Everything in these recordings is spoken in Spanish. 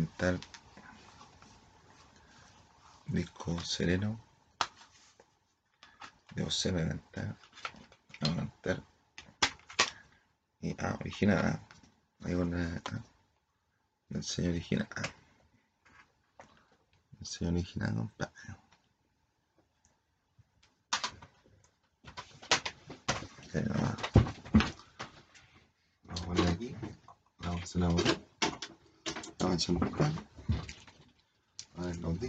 cantar disco sereno de me cantar a y ah original ah, ahí con la enseño original ah. La enseño original compadre. Vamos a poner aquí. Vamos a hacer la bola. Vamos a echar un cable. A ver, los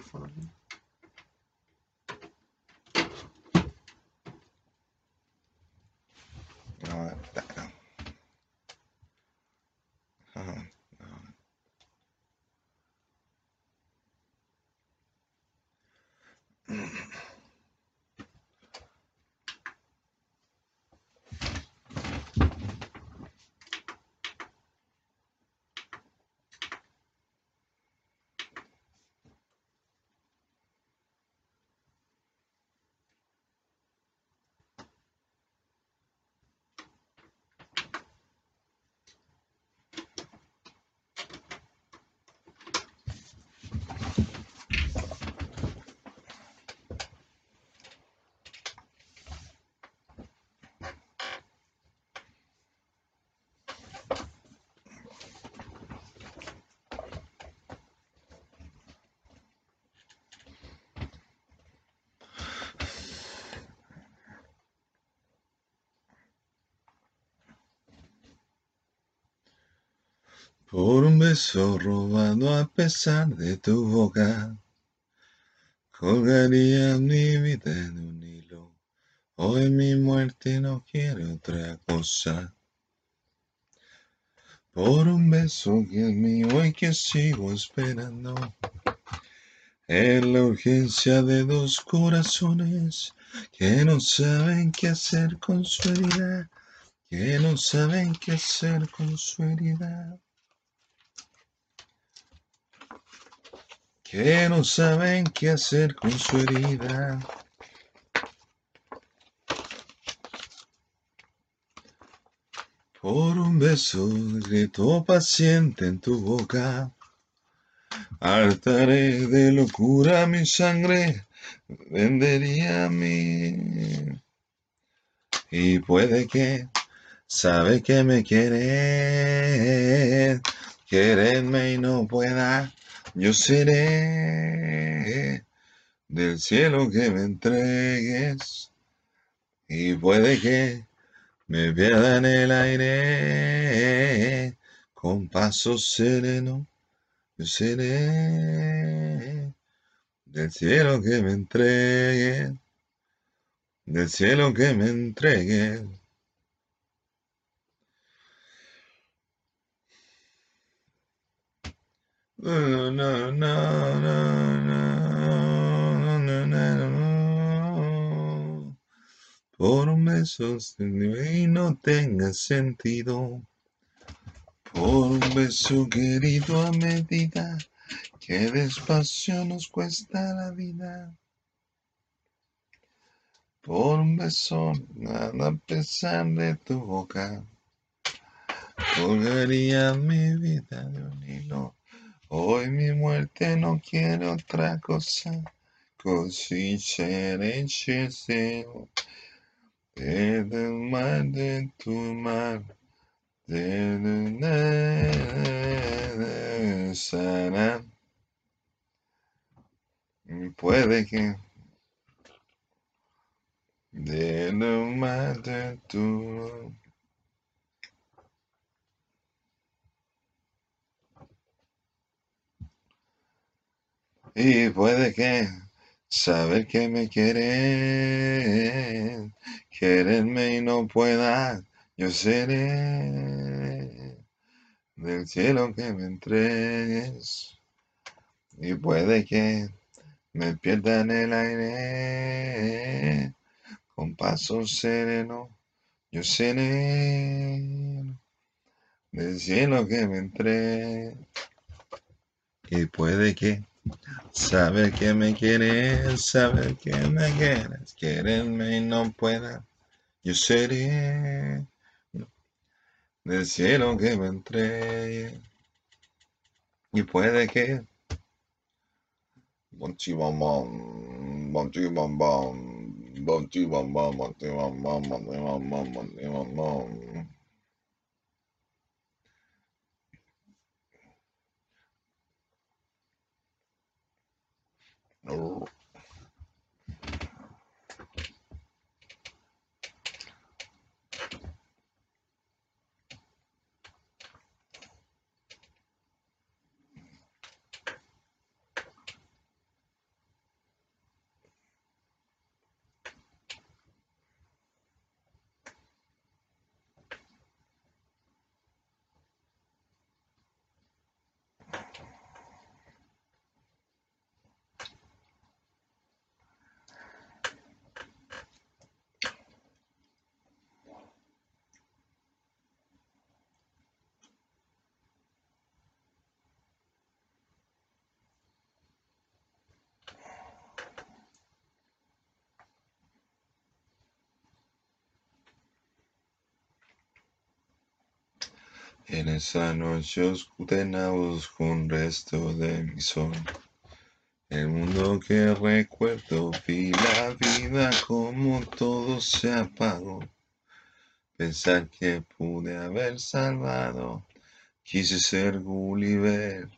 Por un beso robado a pesar de tu boca, colgaría mi vida en un hilo. Hoy mi muerte no quiere otra cosa. Por un beso que es mío y que sigo esperando. En la urgencia de dos corazones que no saben qué hacer con su herida, que no saben qué hacer con su herida. Que no saben qué hacer con su herida. Por un beso gritó paciente en tu boca. Hartaré de locura mi sangre, vendería mi... Y puede que sabe que me quiere, quererme y no pueda yo seré del cielo que me entregues y puede que me pierda en el aire con paso sereno. Yo seré del cielo que me entregues, del cielo que me entregues. Por un beso y no tenga sentido. Por un beso querido a medida que despacio nos cuesta la vida. Por un beso, nada a pesar de tu boca. Colgaría mi vida de un hilo. Hoy mi muerte no quiere otra cosa. Così c'era deseo desde el mar de tu mar. De sana. Puede que de mar de tu Y puede que saber que me quieren, quererme y no pueda, yo seré del cielo que me entregues. Y puede que me pierda en el aire, con paso sereno, yo seré del cielo que me entregues. Y puede que Saber que me quieres, saber que me quieres, quererme y no pueda. Yo seré del cielo que me entregue. Y puede que. No. En esa noche oscura busco un resto de mi sol. El mundo que recuerdo vi la vida como todo se apagó. Pensar que pude haber salvado. Quise ser Gulliver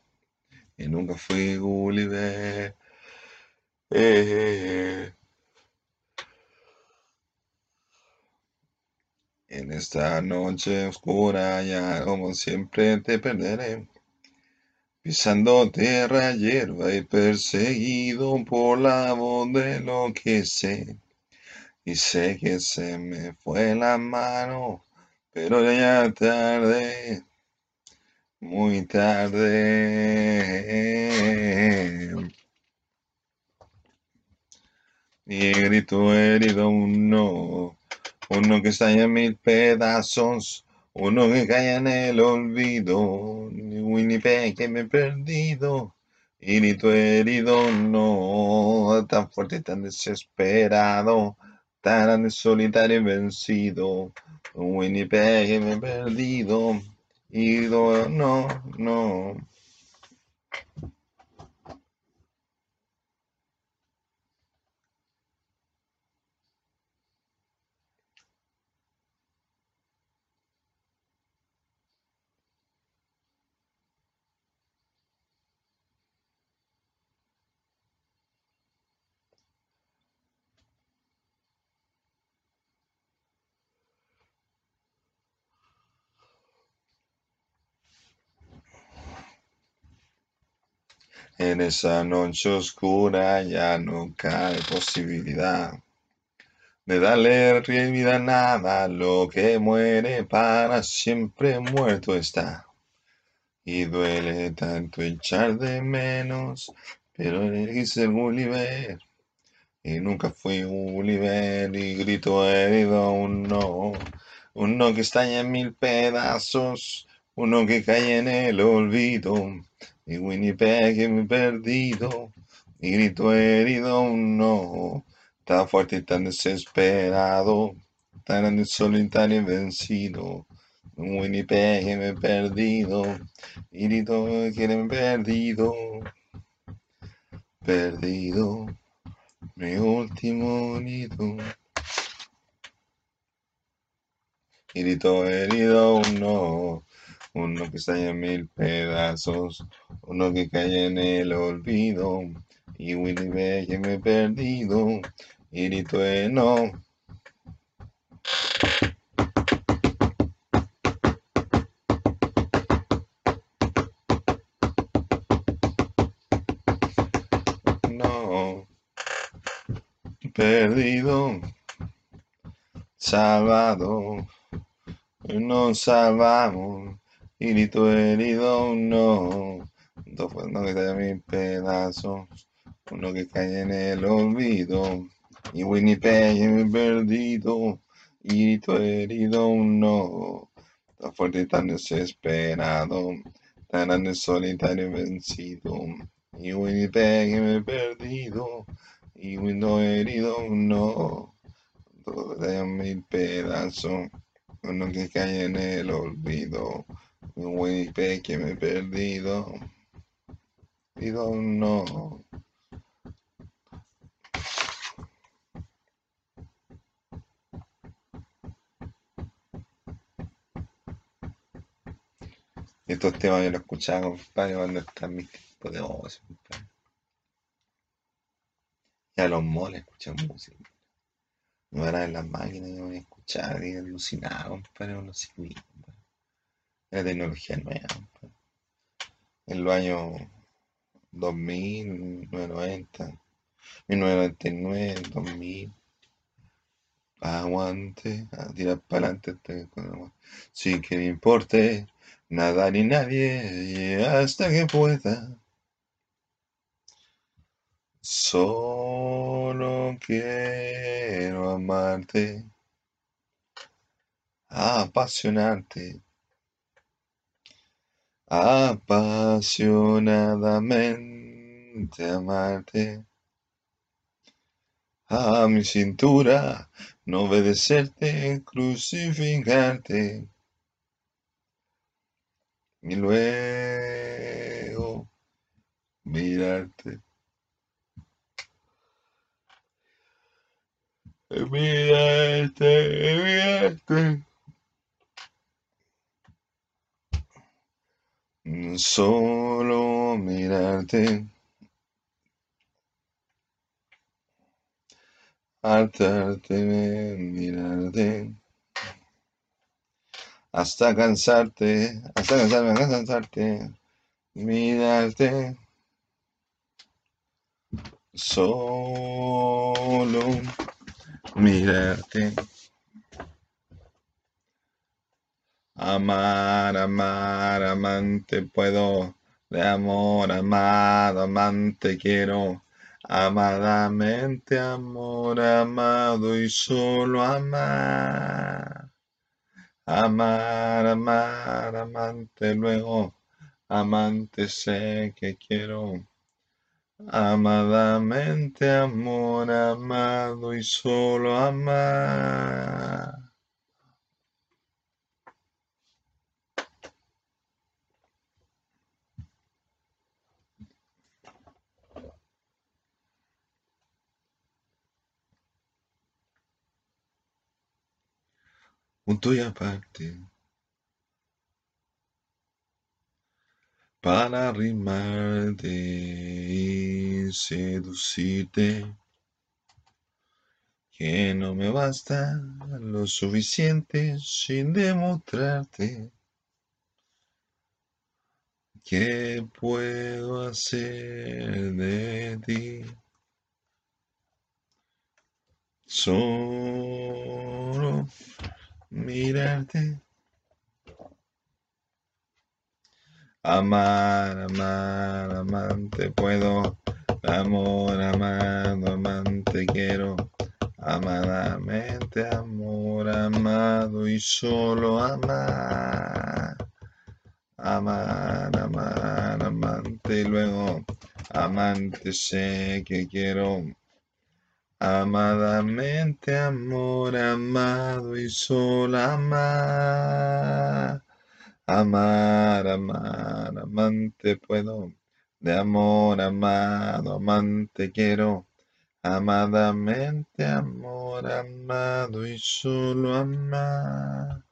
y nunca fui Gulliver. Eh, eh, eh. En esta noche oscura ya como siempre te perderé. Pisando tierra, hierba y perseguido por la voz de lo que sé. Y sé que se me fue la mano, pero ya tarde, muy tarde. Y grito herido uno uno que está en mil pedazos, uno que cae en el olvido, Winnipeg que me he perdido, y ni tu herido no, tan fuerte y tan desesperado, tan solitario y vencido, Winnipeg que me he perdido, y no, no. En esa noche oscura ya no cabe posibilidad de darle vida a nada, lo que muere para siempre muerto está. Y duele tanto echar de menos, pero eres el Gulliver. Y nunca fui Gulliver y grito herido uno, uno que está en mil pedazos, uno que cae en el olvido y Winnipeg me he perdido, y grito herido, no, tan fuerte y tan desesperado, tan solitario y vencido. Winnipeg que me he perdido, y grito que me perdido, perdido, mi último nido. Y grito herido, no uno que está en mil pedazos, uno que cae en el olvido, y Winnipeg que me he perdido, y grito no. No, perdido, salvado, nos salvamos y tu herido no. Dos uno que de mis pedazos, uno que cae en el olvido. Y Winnipeg me perdido, y tu herido no. Tan fuerte y tan desesperado, tan grande, solitario y vencido. Y Winnipeg me perdido, y no herido no. Todo de mil pedazos, uno que cae en el olvido. Winnipeg que me he perdido. rápido, no. Estos temas yo los escuchaba, compadre, cuando están mis tiempos de ocio, compadre. Y los moles escuchan música. No era en las máquinas, yo voy a escuchar y alucinaba, compadre, los circuitos, compadre. Era tecnología nueva, compadre. En los años 2000, 1990, 1999, 2000. Aguante, a tirar para adelante sin que me importe nada ni nadie hasta que pueda. Solo quiero amarte, apasionarte, apasionadamente amarte. A mi cintura, no obedecerte, crucificarte. Y luego mirarte. Mirarte, mirarte. Solo mirarte. Hartarte, mirarte. Hasta cansarte, hasta cansarme, hasta cansarte. Mirarte. Solo mirarte. Amar, amar, amante puedo, de amor, amado, amante quiero, amadamente, amor, amado y solo amar. Amar, amar, amante luego, amante sé que quiero, amadamente, amor, amado y solo amar. Punto y aparte. Para arrimarte y seducirte, que no me basta lo suficiente sin demostrarte que puedo hacer de ti. Solo mirarte. Amar, amar, amante puedo. Amor, amado, amante quiero. Amadamente, amor, amado y solo amar. Amar, amar, amante y luego amante sé que quiero. Amadamente, amor, amado y solo amar. Amar, amar, amante puedo. De amor, amado, amante quiero. Amadamente, amor, amado y solo amar.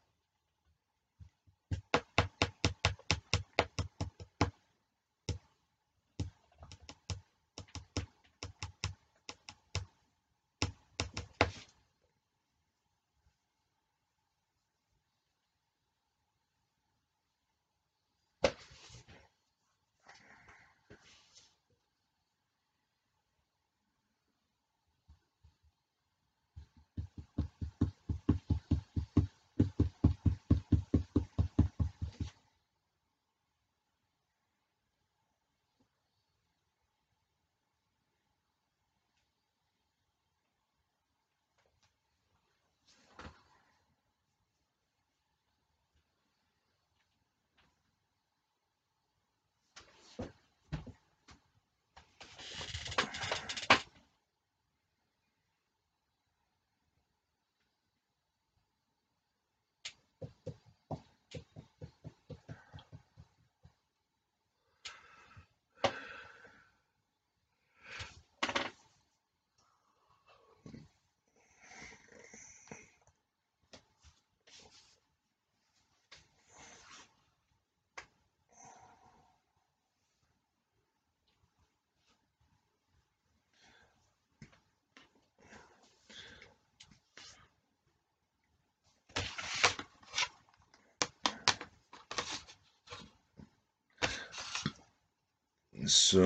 Solo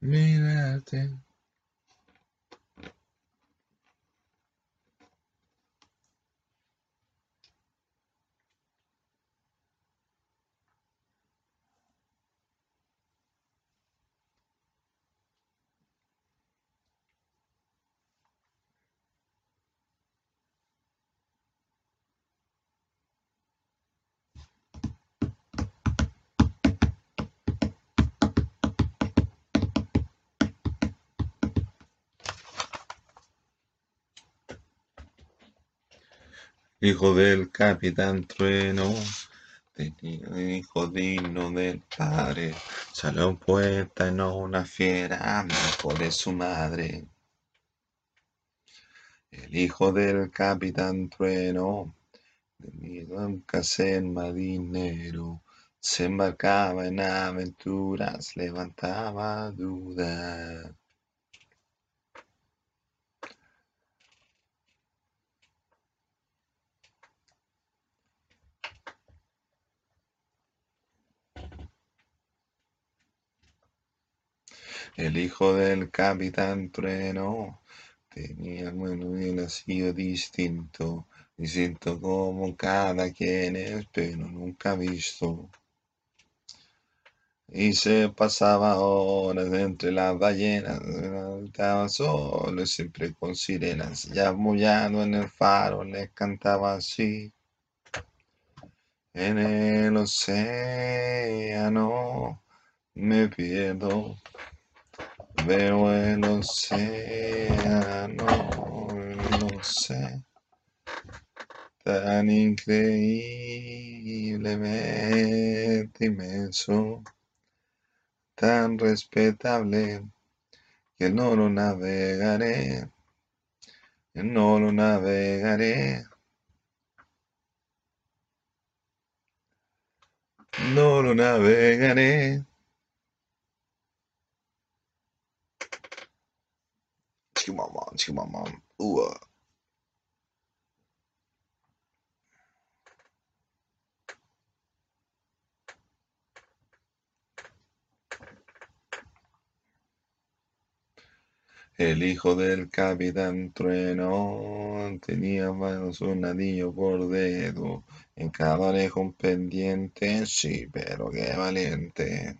mirarte. Hijo del capitán trueno, hijo digno del padre, salió un poeta y no una fiera, hijo de su madre. El hijo del capitán trueno, tenía un casel marinero, se embarcaba en aventuras, levantaba dudas. El hijo del capitán Trueno tenía bueno y nacido distinto, distinto como cada quien es, pero nunca visto. Y se pasaba horas entre las ballenas, estaba solo siempre con sirenas, ya mullando en el faro le cantaba así. En el océano me pierdo Veo el océano, no sé, tan increíblemente inmenso, tan respetable, que no lo navegaré, que no lo navegaré. No lo navegaré. Ua. El hijo del capitán Trueno tenía manos un anillo por dedo, en cada oreja un pendiente, sí, pero qué valiente.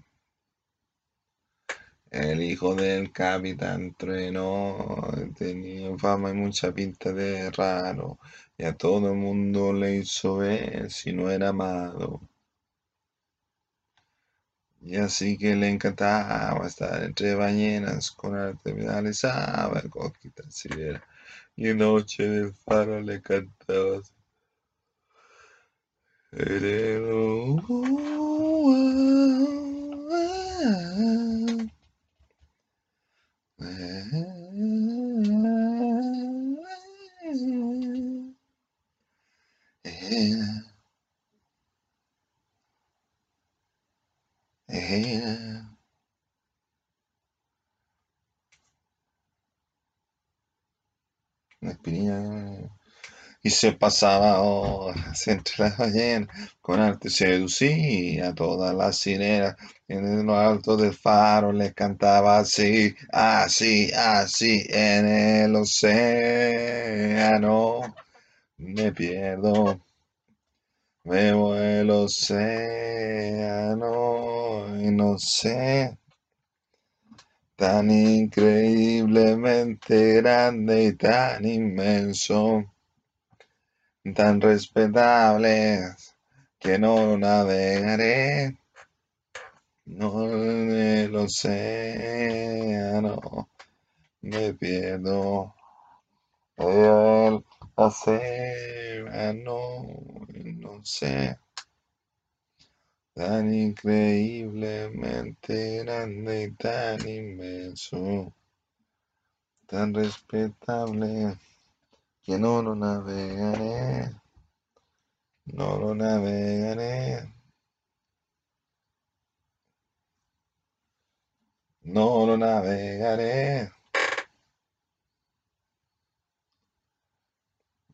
El hijo del capitán Trueno tenía fama y mucha pinta de raro, y a todo el mundo le hizo ver si no era amado. Y así que le encantaba estar entre ballenas con arte finalizaba coquita sirena. Y noche del faro le cantaba así. y se pasaba horas entre las ballenas, con arte seducía a todas las sirenas, en lo alto del faro le cantaba así, así, así, en el océano me pierdo, veo el océano y no sé tan increíblemente grande y tan inmenso, tan respetable, que no navegaré, no en el océano, me pierdo. El océano, no sé tan increíblemente grande y tan inmenso, tan respetable, que no lo navegaré, no lo navegaré, no lo navegaré.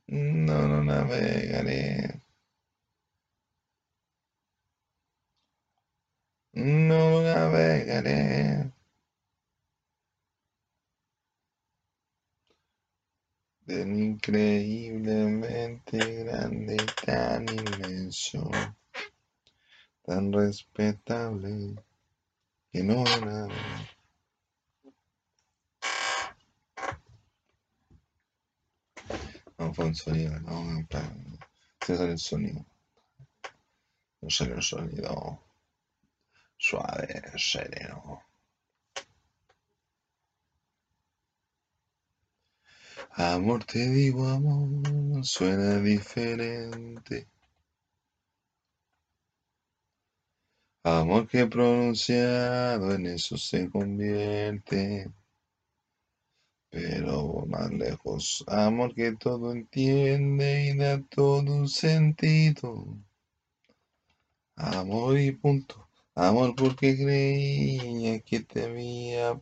No lo navegaré. No navegaré. Del increíblemente grande tan inmenso, tan respetable, que no nada. No fue un sonido, no, en plan, se sale el sonido. No sale el sonido suave, sereno. Amor, te digo amor, suena diferente. Amor que pronunciado en eso se convierte. Pero más lejos, amor que todo entiende y da todo un sentido. Amor y punto. Amor porque creía que te había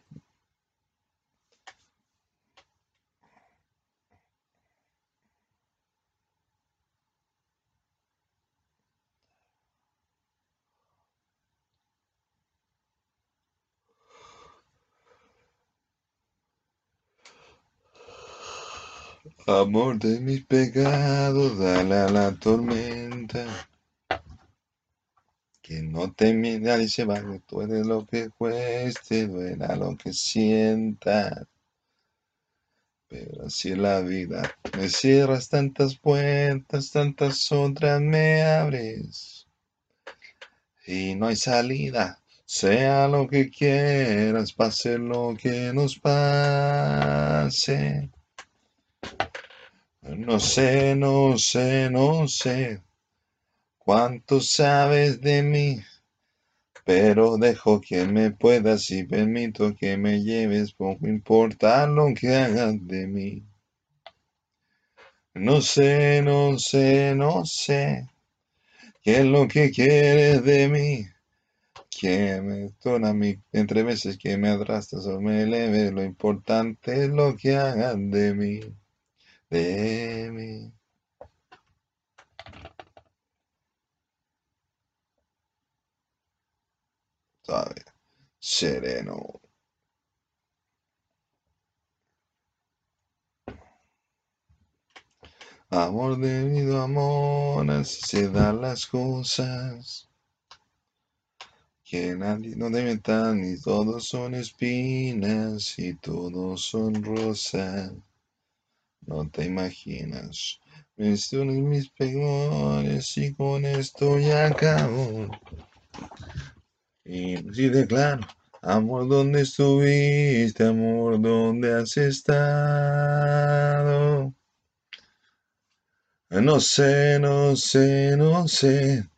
Amor de mis pecados, dale la tormenta. Que no te mira y se va, tú eres lo que cueste, duela lo que sientas. Pero así es la vida, me cierras tantas puertas, tantas otras me abres. Y no hay salida, sea lo que quieras, pase lo que nos pase. No sé, no sé, no sé cuánto sabes de mí, pero dejo que me puedas y permito que me lleves, poco importa lo que hagas de mí. No sé, no sé, no sé qué es lo que quieres de mí. Que me tona mi entre veces que me arrastras o me eleves, lo importante es lo que hagas de mí de mí. Sereno. Amor debido a amor, así se dan las cosas. Que nadie no debe estar, ni todos son espinas, y todos son rosas. No te imaginas. Menciones mis peores y con esto ya acabo. Y si declaro, amor, ¿dónde estuviste? Amor, ¿dónde has estado? No sé, no sé, no sé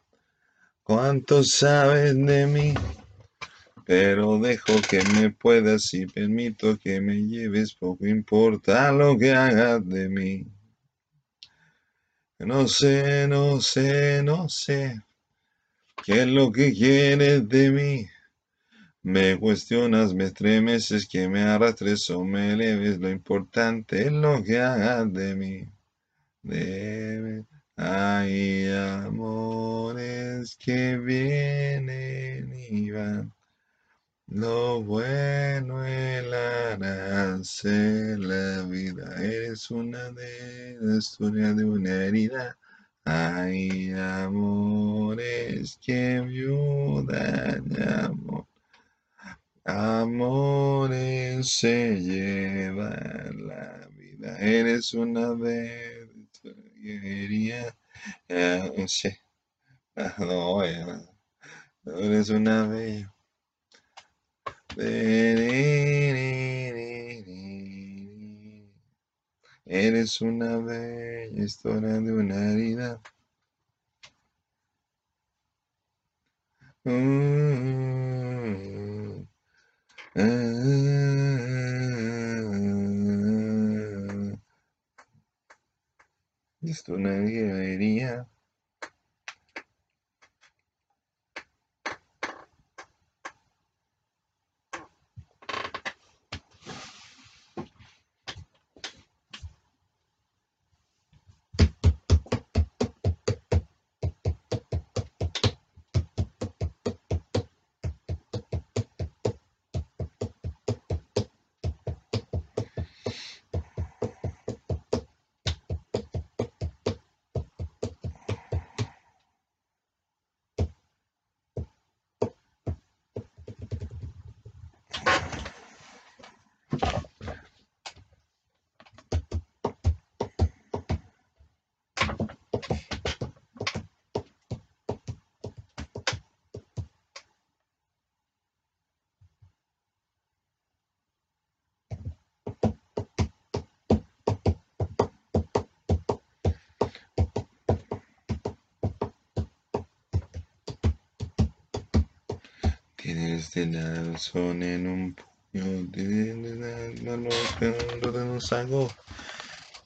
cuánto sabes de mí. Pero dejo que me puedas y permito que me lleves, poco importa lo que hagas de mí. No sé, no sé, no sé qué es lo que quieres de mí. Me cuestionas, me estremeces, que me arrastres o me eleves, lo importante es lo que hagas de mí. De Hay amores que vienen y van lo bueno el arance la vida eres una de la historia de una herida. Hay amores que ayudan, amor. Amores se llevan la vida. Eres una de herida. Eh, sí. Ah, no, eres una bella. Eres una bella historia de una herida. Esto nadie vería. De razón en un puño, de no saco,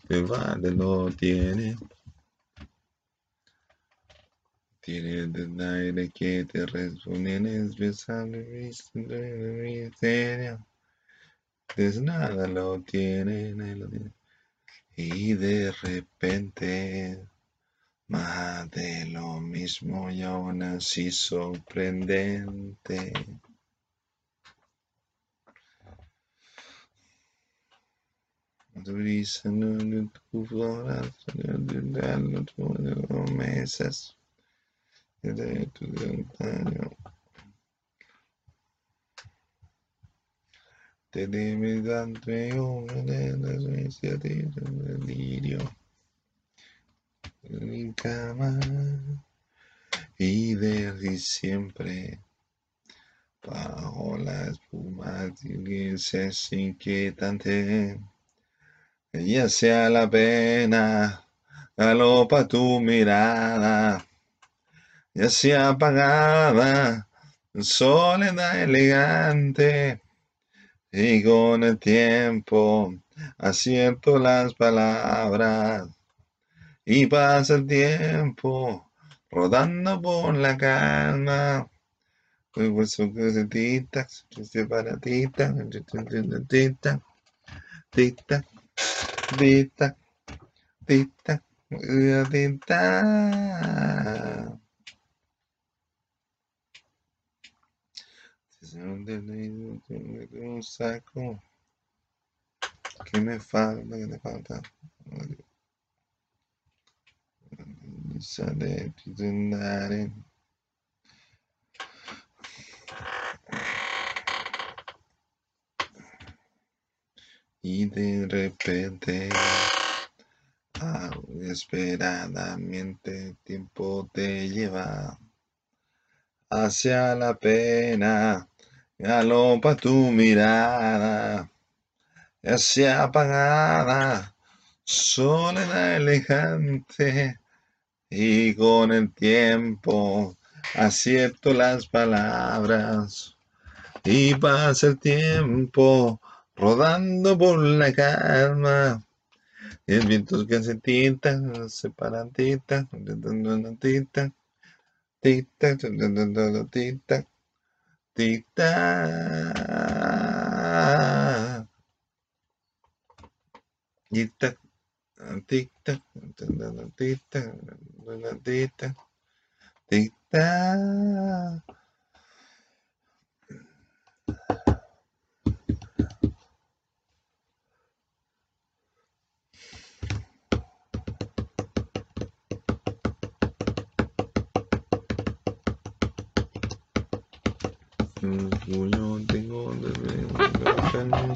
te vale lo tiene. Tienes del aire que te responde, es misterio. Pues nada lo tiene, lo tiene. Y de repente más de lo mismo y aún así sorprendente. De flora, de los meses, de tu montaña. Te de las iniciativas del delirio mi cama y de siempre bajo la espuma es inquietante ya sea la pena galopa tu mirada ya sea apagada soledad elegante y con el tiempo acierto las palabras y pasa el tiempo rodando por la calma. Pues su tita, separatita, tita, tita, tita, tita, tita. Un saco. ¿Qué me falta? ¿Qué me falta? Sale andare. Y de repente, inesperadamente, el tiempo te lleva hacia la pena, galopa tu mirada, hacia apagada, soledad elegante y con el tiempo acierto las palabras y pasa el tiempo rodando por la calma. Y el viento que se tinta, separan tinta, tinta, tinta, tinta, tinta, tinta, Tic-tac, tic-tac, tic-tac, tic-tac.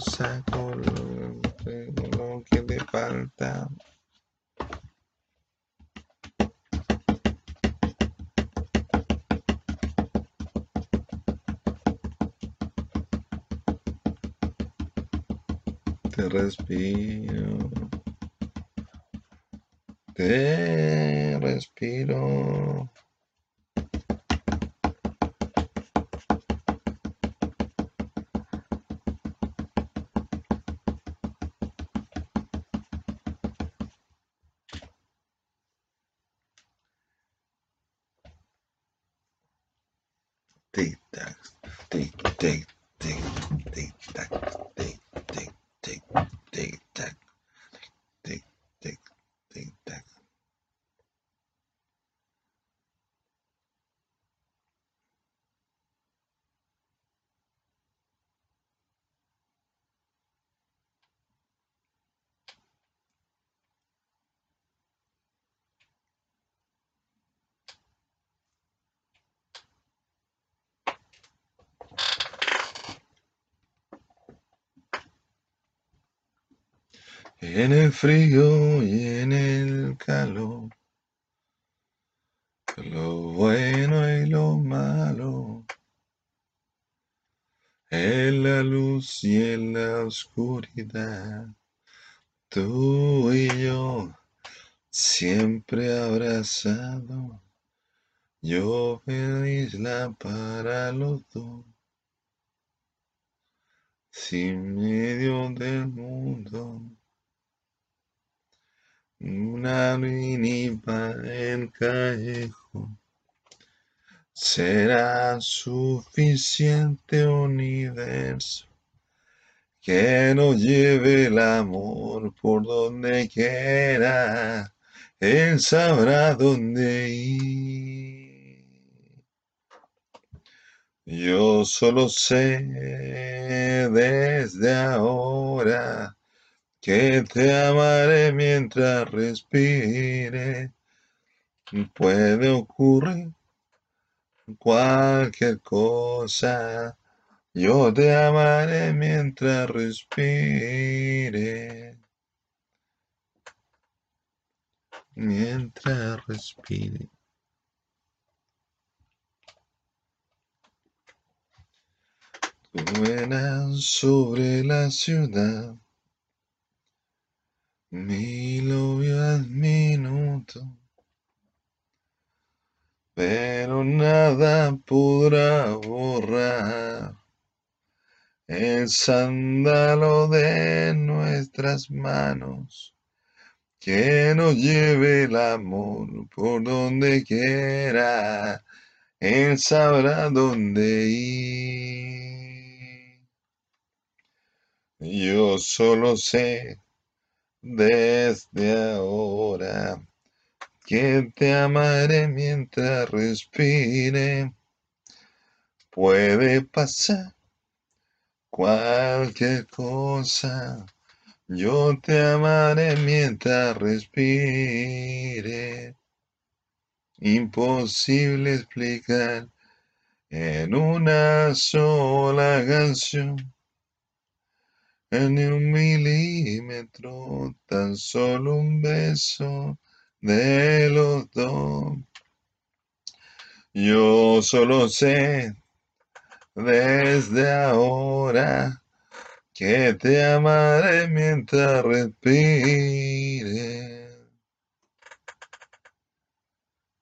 Saco lo que te falta. Te respiro. Te respiro. Tic-tac, tic-tac, tic-tac, tic-tac, tic-tac, tic-tac, tic-tac, tic-tac. En el frío y en el calor, lo bueno y lo malo, en la luz y en la oscuridad, tú y yo siempre abrazado, yo feliz la para los dos. Sin medio del mundo, una minipa en callejón será suficiente universo que nos lleve el amor por donde quiera, él sabrá dónde ir. Yo solo sé desde ahora que te amaré mientras respire. Puede ocurrir cualquier cosa. Yo te amaré mientras respire. Mientras respire. Tú sobre la ciudad mil obvias minutos pero nada podrá borrar el sándalo de nuestras manos. Que nos lleve el amor por donde quiera, Él sabrá dónde ir. Yo solo sé desde ahora que te amaré mientras respire. Puede pasar cualquier cosa, yo te amaré mientras respire. Imposible explicar en una sola canción. En un milímetro, tan solo un beso de los dos. Yo solo sé desde ahora que te amaré mientras respire.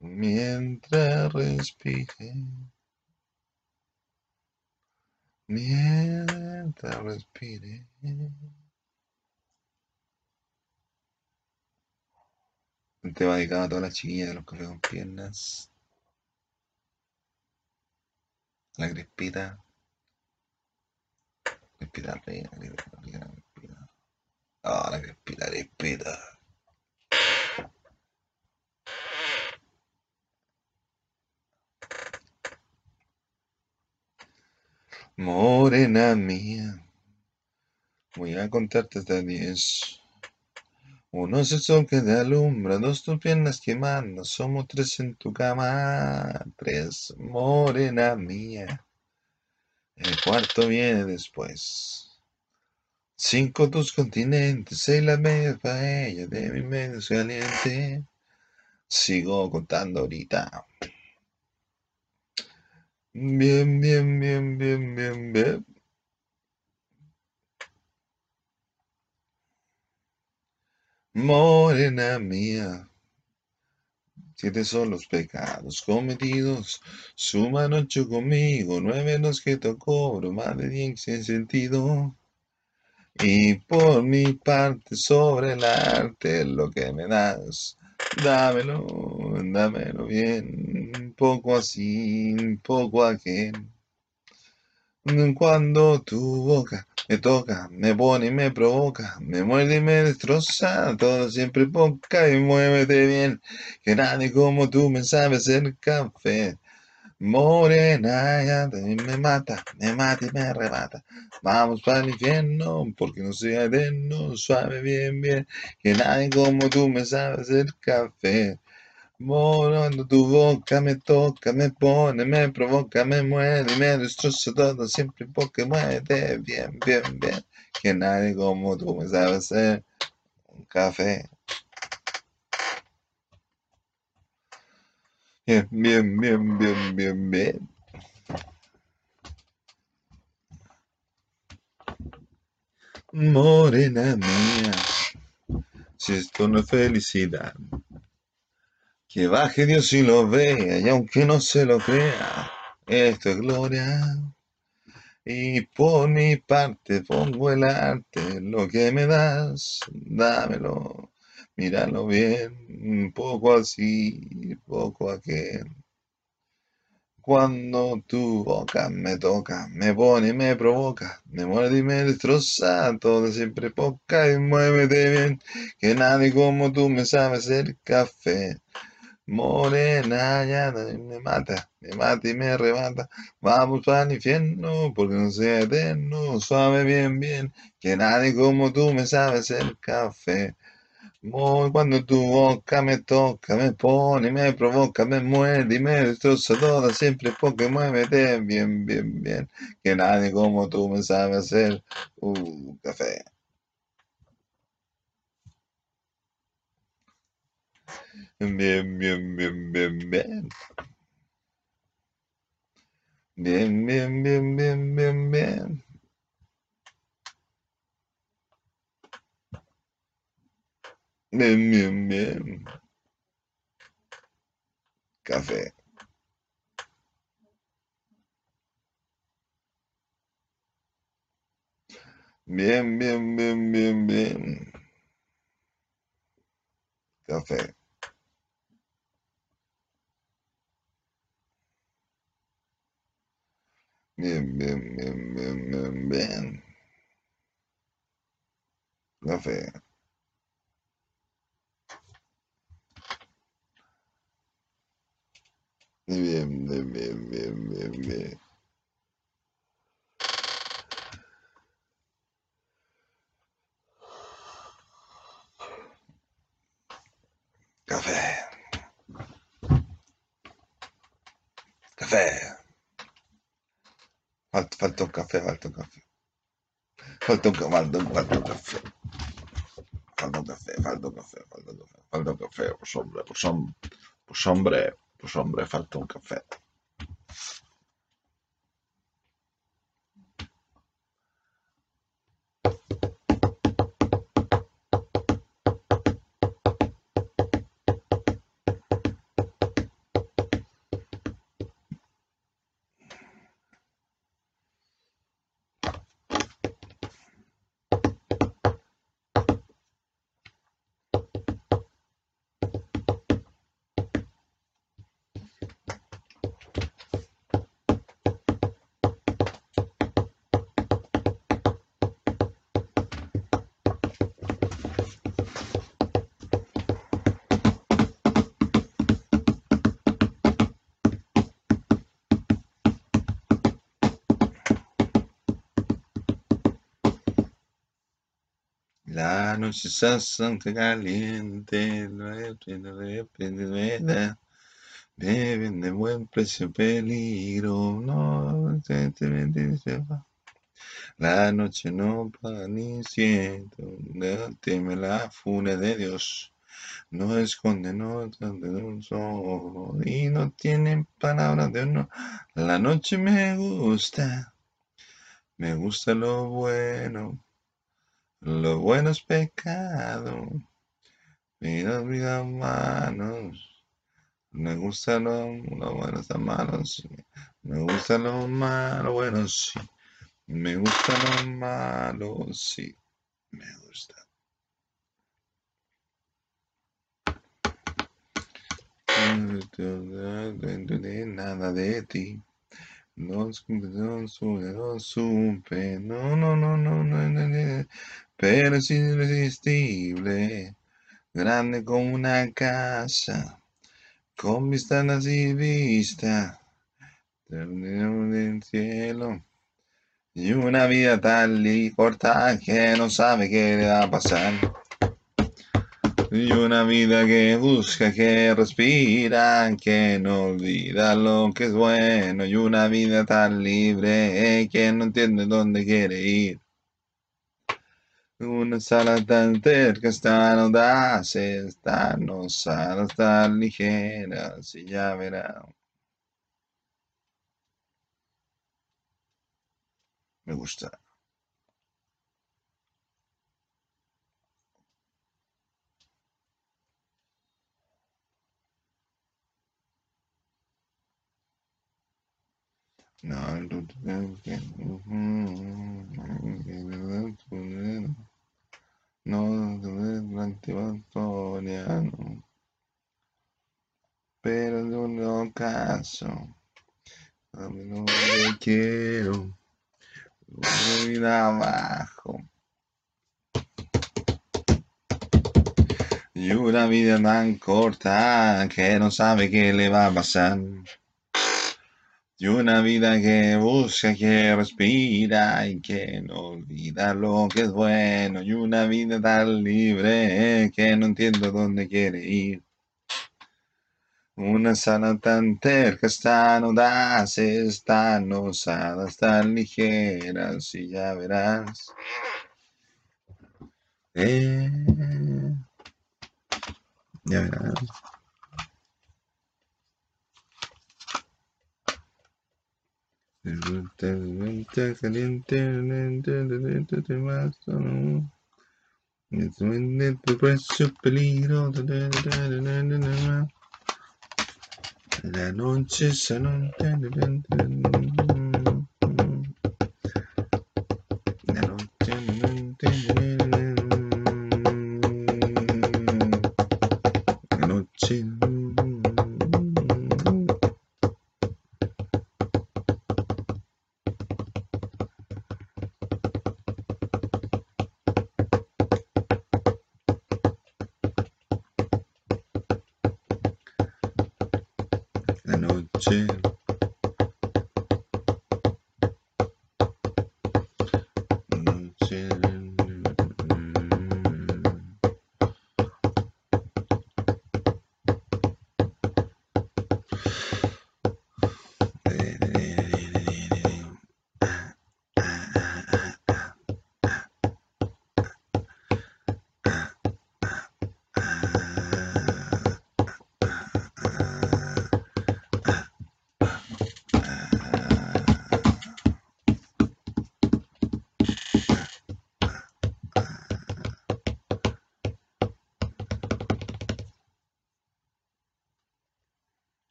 Mientras respire. Mientras respire. Un tema dedicado a todas las chiquillas de los cafés con piernas. La crespita. Crespita reina, crespita reina, crespita. Ah, la crespita, crespita. Morena mía, voy a contarte hasta diez. Uno es el sol que te alumbra, dos tus piernas quemando, somos tres en tu cama, tres, morena mía. El cuarto viene después. Cinco tus continentes, seis las medias ella, de mi medio caliente. Sigo contando ahorita. Bien, bien, bien, bien, bien, bien. Morena mía, siete son los pecados cometidos, suman ocho conmigo, nueve los que tocó, más de diez sin sentido. Y por mi parte sobre el arte lo que me das, dámelo, dámelo bien, poco así, poco aquel. Cuando tu boca me toca, me pone y me provoca, me muerde y me destroza, todo siempre poca y muévete bien, que nadie como tú me sabe hacer café. Morena, ya me mata, me mata y me arrebata. Vamos para el infierno, porque no sea eterno, suave, bien, bien, que nadie como tú me sabe hacer café. Morando tu boca me toca, me pone, me provoca, me muere me destroza todo siempre porque muere bien, bien, bien. Que nadie como tú me sabe hacer un café. Bien, bien, bien, bien, bien, bien. Morena mía, si esto no es felicidad, Que baje Dios y lo vea, y aunque no se lo crea, esto es gloria. Y por mi parte pongo el arte, lo que me das, dámelo, míralo bien, poco así, poco aquel. Cuando tu boca me toca, me pone y me provoca, me muerde y me destroza, todo siempre poca y muévete bien, que nadie como tú me sabe hacer café. Morena ya me mata, me mata y me arrebata. Vamos para el infierno, porque no sea eterno. Suave, bien, bien, que nadie como tú me sabe hacer café. Muy cuando tu boca me toca, me pone, me provoca, me muerde y me destroza toda, siempre porque muévete bien, bien, bien, que nadie como tú me sabe hacer un café. Bien, bien, bien, bien, bien. Bien, bien, bien, bien, bien, bien. Bien, bien, bien. Café. Bien, bien, bien, bien, bien. Café. Bien, bien, bien, bien, bien, bien. Café. Bien, bien, bien, bien, bien, bien. Café. Café. Falta, un café, falta un café. Falta un, falta falta un café. Falta un café, falta un café, falta un café, falta un café, pues hombre, pues hombre, pues hombre, pues hombre, falta un café. La noche es bastante caliente, me vende buen precio, peligro, no, la noche no paga ni siento, teme la fune de Dios, no esconde, no y no tiene palabras de honor. La noche me gusta, me gusta lo bueno, lo bueno es pecado. Mira, mira, manos. Me gusta lo, bueno, está malo, sí. Me gusta lo malo, bueno, sí. Me gusta lo malo, sí. Me gusta. Nada de ti. No, no, no supe. No, no, no, no, no, no, pero es irresistible, grande como una casa, con ventanas y vista, del cielo, y una vida tal y corta que no sabe qué le va a pasar. Y una vida que busca, que respira, que no olvida lo que es bueno. Y una vida tan libre que no entiende dónde quiere ir. Una sala tan cerca están audaces, tan osadas, tan ligeras, si ya verán. Me gusta. No, no, pero no no caso. A mí no me quiero. Voy abajo. Y una vida tan corta que no sabe qué le va a pasar. Y una vida que busca, que respira y que no olvida lo que es bueno. Y una vida tan libre que no entiendo dónde quiere ir. Una sala tan terca, tan audaces, tan osadas, tan ligeras, y ya verás. Eh, ya verás. Caliente, caliente, más tu precio peligro. La noche se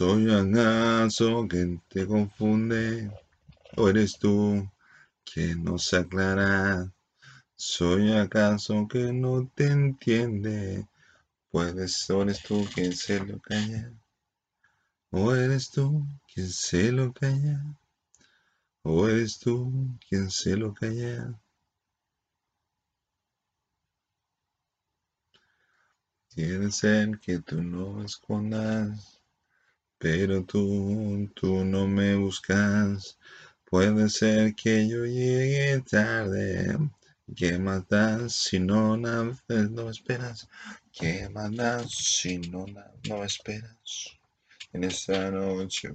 ¿Soy acaso quien te confunde? ¿O eres tú quien no se aclara? ¿Soy acaso que no te entiende? Puedes, o eres tú quien se lo calla. ¿O eres tú quien se lo calla? ¿O eres tú quien se lo calla? Tiene ser que tú no escondas, pero tú, tú no me buscas. Puede ser que yo llegue tarde. ¿Qué más das si no, na- no esperas? ¿Qué más das si no, no esperas? En esta noche,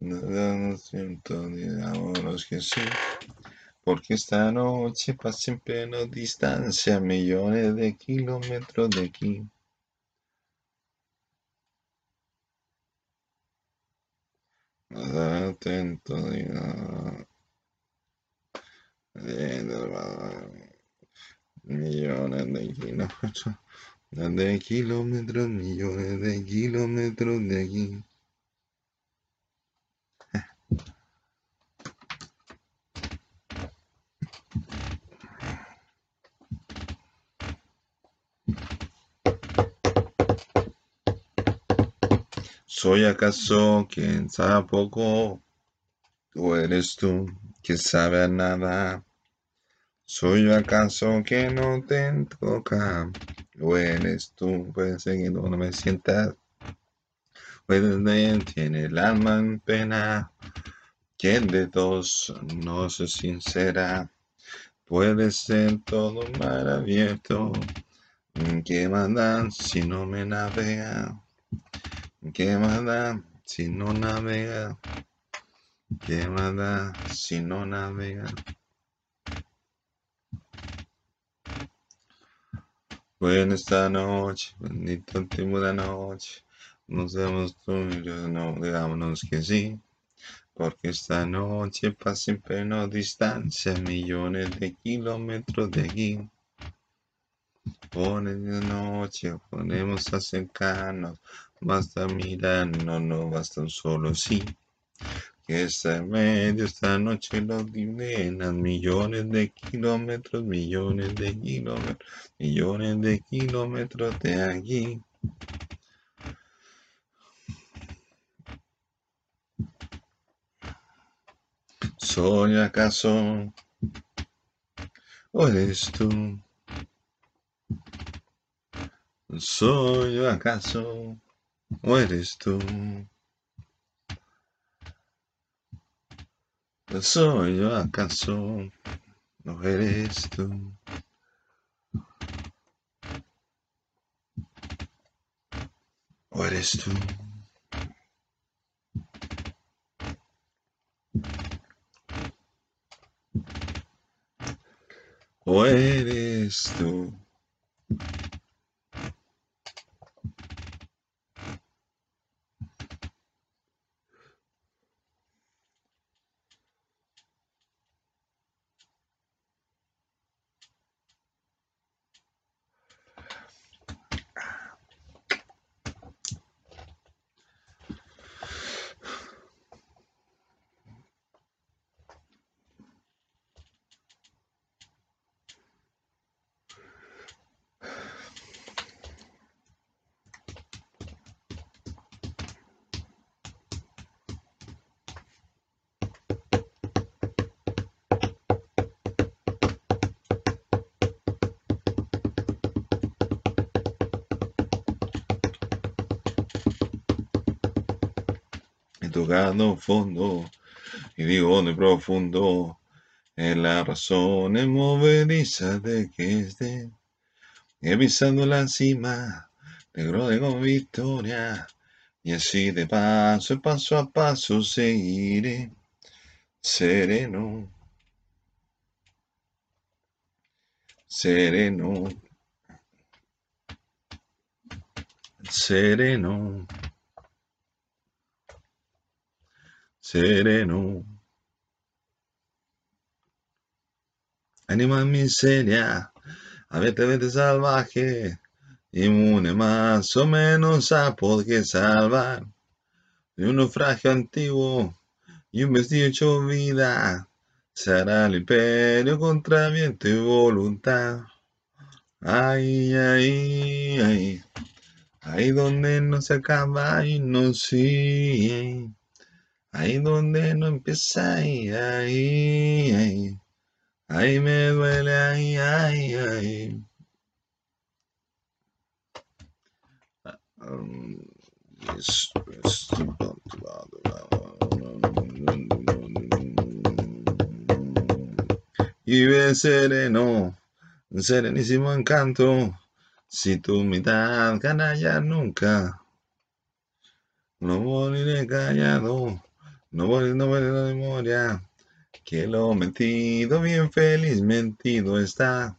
no siento digamos que sí. Porque esta noche pasa en pleno distancia, millones de kilómetros de aquí. Atento, diga. Millones de kilómetros. De kilómetros, millones de kilómetros de aquí. ¿Soy acaso quien sabe poco? ¿O eres tú que sabe a nada? ¿Soy acaso que no te toca? ¿O eres tú? Puede ser que no me sientas. Puede tiene el alma en pena. ¿Quién de dos no se sincera? Puede ser todo mar abierto. ¿Qué manda si no me navega? ¿Qué manda si no navega? ¿Qué manda si no navega? Bueno, esta noche, bendito tiempo de noche, nos y yo, no, digámonos que sí. Porque esta noche pasa siempre no distancia, millones de kilómetros de aquí. Ponen de noche, ponemos a acercarnos, basta mirarnos, no basta un solo sí. Que está en medio esta noche lo divinan millones de kilómetros, millones de kilómetros, millones de kilómetros de aquí. ¿Soy acaso o eres tú? ¿Soy acaso o eres tú? ¿Soy yo acaso o eres tú? ¿O eres tú? ¿O eres tú? Tocado fondo y digo de profundo es la razón movediza de que esté he pisado la cima negro de con victoria y así de paso paso a paso seguiré sereno sereno sereno sereno. Animal miseria, a vete salvaje, inmune más o menos a poder salvar de un naufragio antiguo y un vestido hecho vida. Será el imperio contra viento y voluntad. Ay, ay, ay, ahí donde no se acaba y no sigue. Ahí donde no empieza, ahí, ahí, ahí, ahí me duele, ahí, ahí, ahí. Um, yes, yes. Y ve sereno, serenísimo encanto, si tu mitad canalla nunca, no moriré callado. No voy, no voy la memoria. Que lo mentido, bien feliz, mentido está.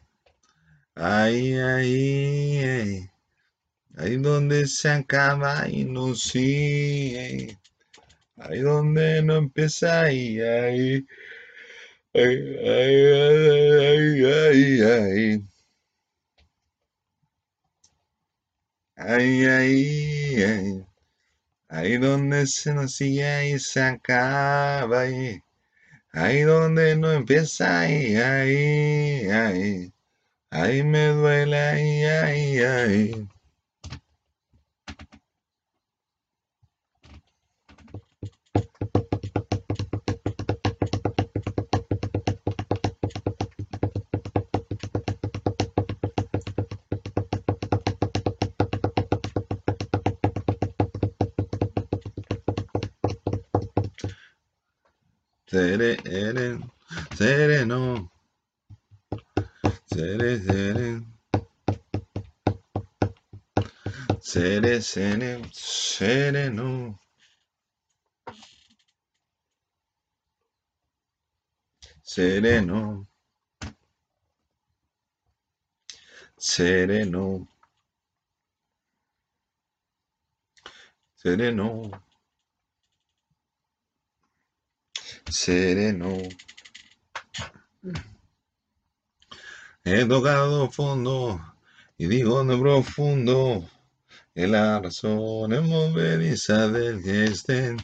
Ahí, ahí, ahí. Ahí donde se acaba y no sigue. Ahí donde no empieza, ahí, ahí. Ahí, ahí, ahí, ahí, ahí. Ahí, ahí, Ahí donde se sigue y se acaba ahí. Ahí donde no empieza ahí, ahí, ahí. Ahí me duele, ahí, ahí, ahí. Sereno, sereno, sere, sere, sere, sere, sereno, sereno, sereno, sereno. Sereno. He tocado fondo y digo de profundo que la razón movediza del que estén.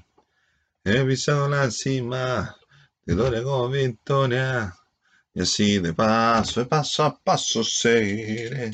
He pisado la cima, doy con victoria, y así de paso, de paso a paso seguiré.